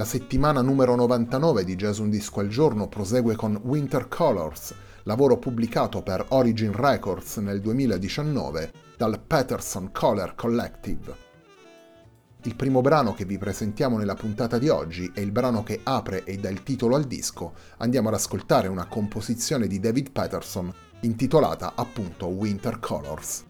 La settimana numero 99 di Jazz Un Disco al Giorno prosegue con Winter Colors, lavoro pubblicato per Origin Records nel 2019 dal Patterson Color Collective. Il primo brano che vi presentiamo nella puntata di oggi è il brano che apre e dà il titolo al disco. Andiamo ad ascoltare una composizione di David Patterson intitolata appunto Winter Colors.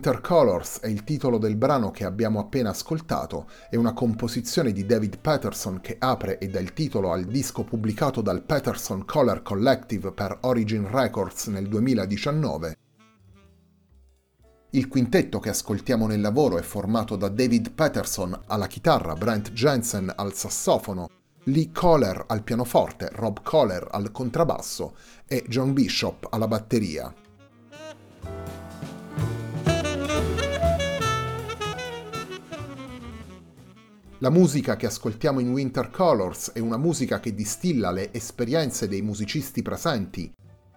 Winter Colors è il titolo del brano che abbiamo appena ascoltato, è una composizione di David Patterson che apre e dà il titolo al disco pubblicato dal Patterson Color Collective per Origin Records nel 2019. Il quintetto che ascoltiamo nel lavoro è formato da David Patterson alla chitarra, Brent Jensen al sassofono, Lee Kohler al pianoforte, Rob Kohler al contrabbasso e John Bishop alla batteria. La musica che ascoltiamo in Winter Colors è una musica che distilla le esperienze dei musicisti presenti.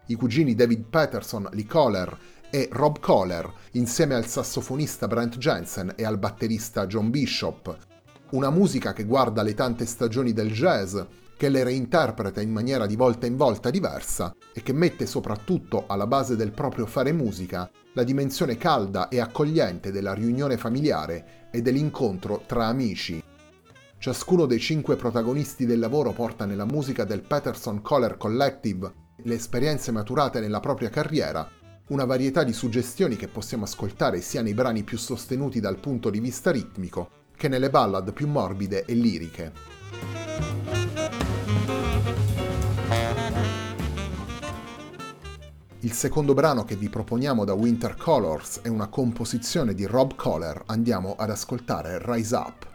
I cugini David Patterson, Lee Kohler e Rob Kohler, insieme al sassofonista Brent Jensen e al batterista John Bishop. Una musica che guarda le tante stagioni del jazz, che le reinterpreta in maniera di volta in volta diversa e che mette soprattutto alla base del proprio fare musica la dimensione calda e accogliente della riunione familiare e dell'incontro tra amici. Ciascuno dei cinque protagonisti del lavoro porta nella musica del Peterson Color Collective le esperienze maturate nella propria carriera, una varietà di suggestioni che possiamo ascoltare sia nei brani più sostenuti dal punto di vista ritmico che nelle ballad più morbide e liriche. Il secondo brano che vi proponiamo da Winter Colors è una composizione di Rob Kohler. Andiamo ad ascoltare Rise Up.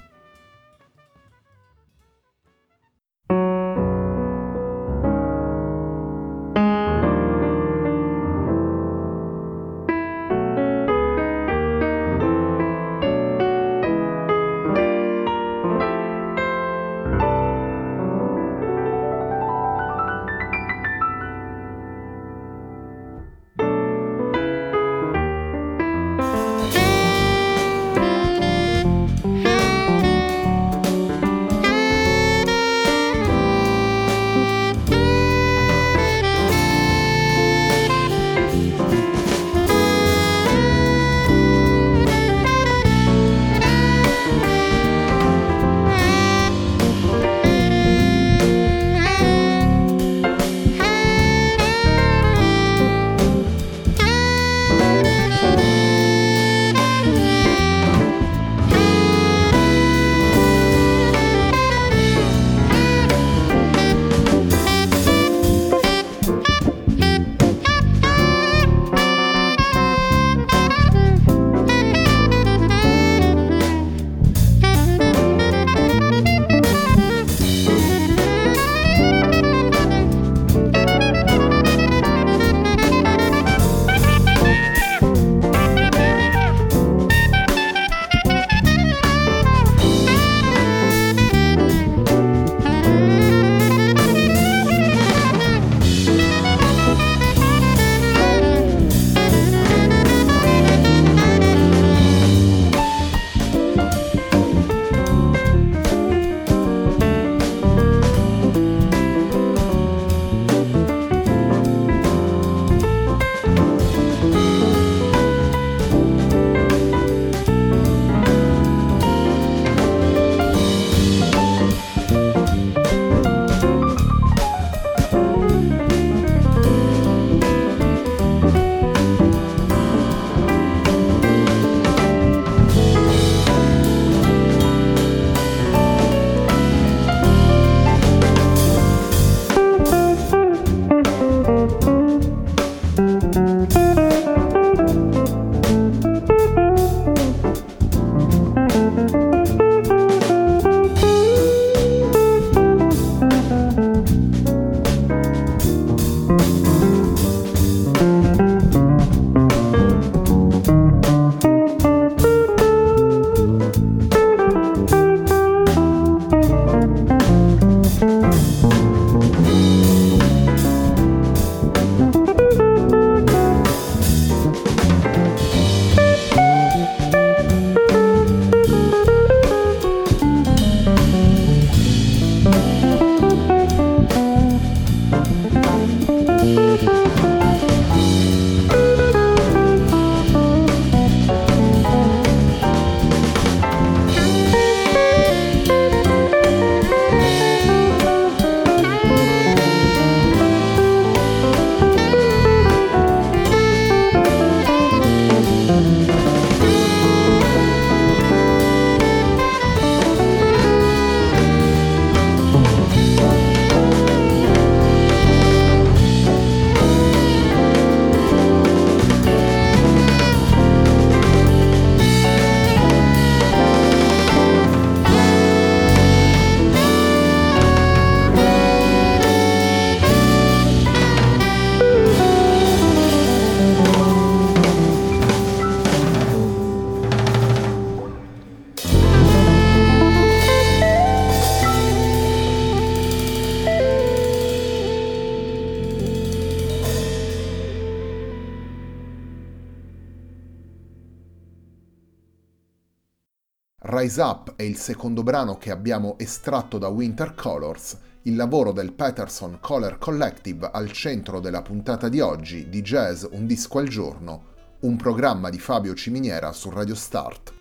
Rise Up è il secondo brano che abbiamo estratto da Winter Colors, il lavoro del Peterson Color Collective al centro della puntata di oggi di Jazz Un disco al giorno, un programma di Fabio Ciminiera su Radio Start.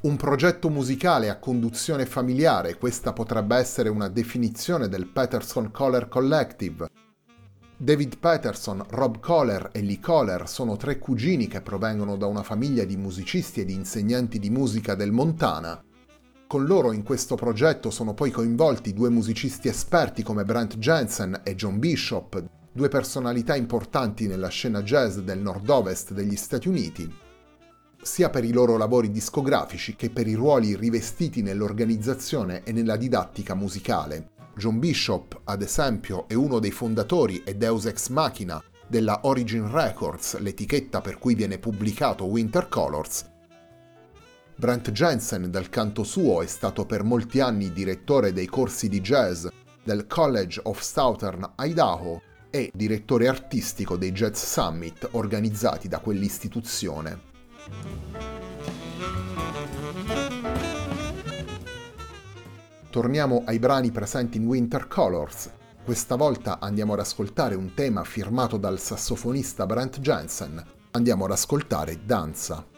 Un progetto musicale a conduzione familiare, questa potrebbe essere una definizione del Peterson Color Collective, David Patterson, Rob Kohler e Lee Kohler sono tre cugini che provengono da una famiglia di musicisti e di insegnanti di musica del Montana. Con loro in questo progetto sono poi coinvolti due musicisti esperti come Brent Jensen e John Bishop, due personalità importanti nella scena jazz del nord-ovest degli Stati Uniti, sia per i loro lavori discografici che per i ruoli rivestiti nell'organizzazione e nella didattica musicale. John Bishop, ad esempio, è uno dei fondatori e deus ex machina della Origin Records, l'etichetta per cui viene pubblicato Winter Colors. Brent Jensen, dal canto suo, è stato per molti anni direttore dei corsi di jazz del College of Southern Idaho e direttore artistico dei Jazz Summit organizzati da quell'istituzione. Torniamo ai brani presenti in Winter Colors. Questa volta andiamo ad ascoltare un tema firmato dal sassofonista Brent Jensen. Andiamo ad ascoltare Danza.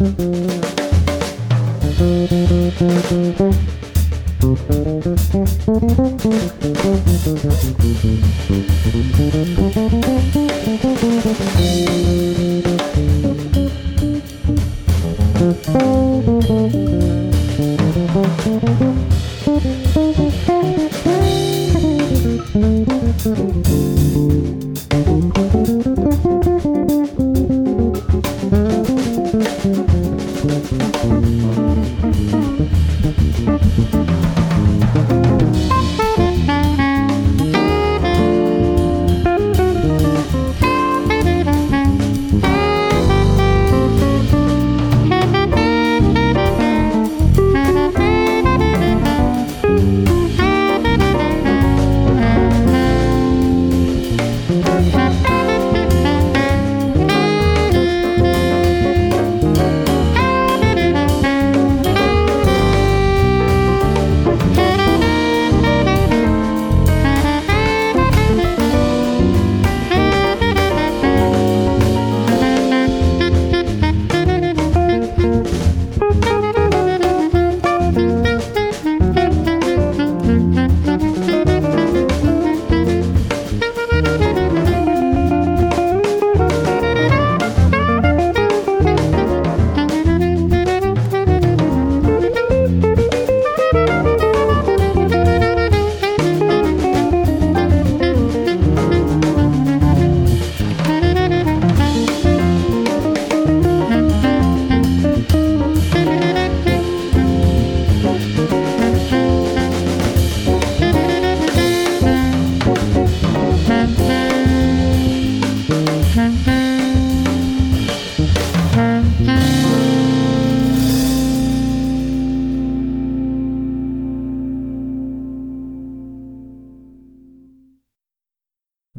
Thank you.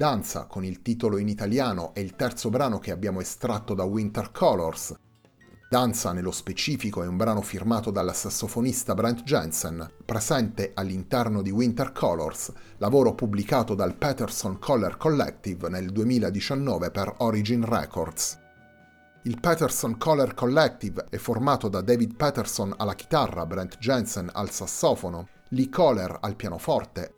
Danza, con il titolo in italiano, è il terzo brano che abbiamo estratto da Winter Colors. Danza, nello specifico, è un brano firmato dal sassofonista Brent Jensen, presente all'interno di Winter Colors, lavoro pubblicato dal Peterson Color Collective nel 2019 per Origin Records. Il Peterson Color Collective è formato da David Peterson alla chitarra, Brent Jensen al sassofono, Lee Kohler al pianoforte